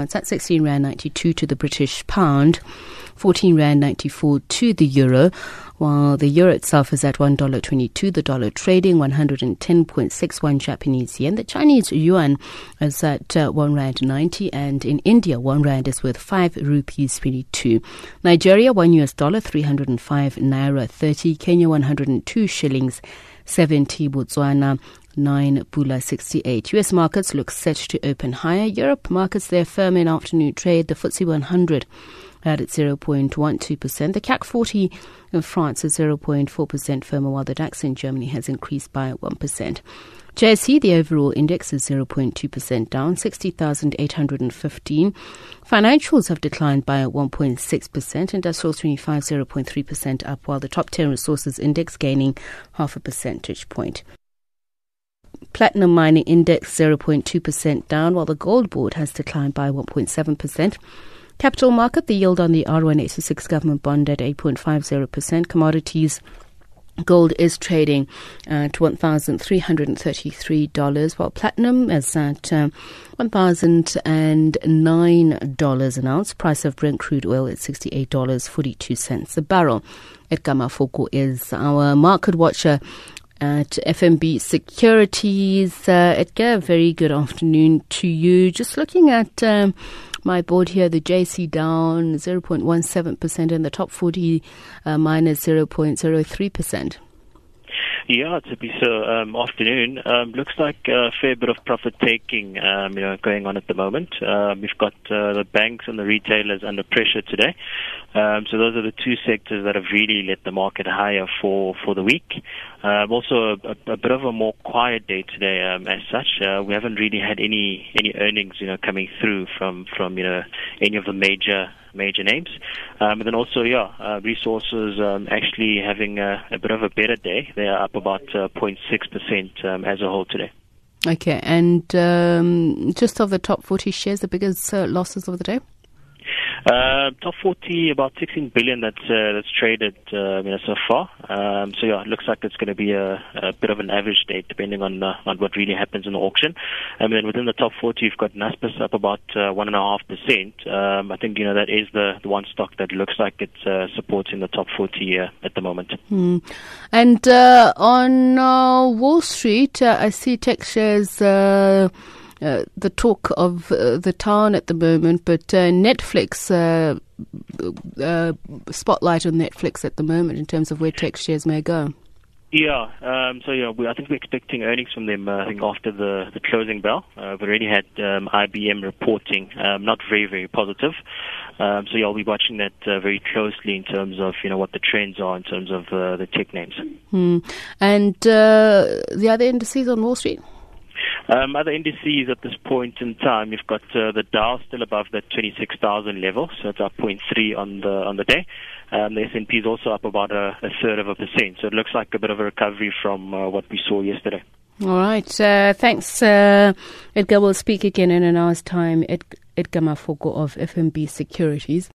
It's at 16 Rand 92 to the British pound, 14 Rand 94 to the euro, while the euro itself is at $1.22, the dollar trading 110.61 Japanese yen. The Chinese yuan is at uh, 1 Rand 90, and in India, 1 Rand is worth 5 rupees 22. Nigeria, 1 US dollar, 305 Naira 30, Kenya, 102 shillings 70, Botswana, 9 Pula 68. US markets look set to open higher. Europe markets their firm in afternoon trade. The FTSE 100 at 0.12%. The CAC 40 in France is 0.4% firmer, while the DAX in Germany has increased by 1%. JSE, the overall index is 0.2% down, 60,815. Financials have declined by 1.6%, industrials 25, 0.3% up, while the top 10 resources index gaining half a percentage point. Platinum mining index 0.2% down, while the gold board has declined by 1.7%. Capital market, the yield on the R186 government bond at 8.50%. Commodities, Gold is trading at $1,333, while platinum is at um, $1,009 an ounce. Price of Brent crude oil at $68.42 a barrel. Edgar Mafoko is our market watcher at FNB Securities. Uh, Edgar, very good afternoon to you. Just looking at um, my board here, the JSE down 0.17% and the top 40 uh, minus 0.03%. Yeah, to be so um, afternoon. Um, looks like a fair bit of profit taking, um, you know, going on at the moment. Um, we've got uh, the banks and the retailers under pressure today. Um, so those are the two sectors that have really let the market higher for for the week. Um, also, a, a, a bit of a more quiet day today, um, as such. Uh, we haven't really had any any earnings, you know, coming through from from you know any of the major major names. Um, and then also, yeah, uh, resources um, actually having a, a, bit of a better day. They are up about uh, 0.6% um, as a whole today. Okay, and um, just of the top 40 shares, the biggest uh, losses of the day? Uh, top 40, about 16 billion that's uh, that's traded uh, you know, so far. Um, so yeah, it looks like it's going to be a, a bit of an average day depending on uh, on what really happens in the auction. And then within the top 40, you've got Naspers up about uh, one and a half percent. Um, I think you know that is the, the one stock that looks like it's uh, supporting the top 40 uh, at the moment. Hmm. And on Wall Street, I see tech shares. Uh, uh, the talk of uh, the town at the moment, but uh, Netflix, uh, uh, spotlight on Netflix at the moment in terms of where tech shares may go. Yeah, um, so yeah, we, I think we're expecting earnings from them. I think after the, the closing bell, we've already had um, IBM reporting, um, not very very positive. Um, so yeah, I'll be watching that very closely in terms of you know what the trends are in terms of the tech names. Hmm. And the other indices on Wall Street. Um, other indices at this point in time, you've got uh, the Dow still above that 26,000 level, so it's up 0.3 on the on the day. Um, the S&P is also up about a, a, third of a percent, so it looks like a bit of a recovery from uh, what we saw yesterday. All right, uh, thanks, uh, Edgar. We'll speak again in an hour's time. Ed- Edgar Mafoko of FNB Securities.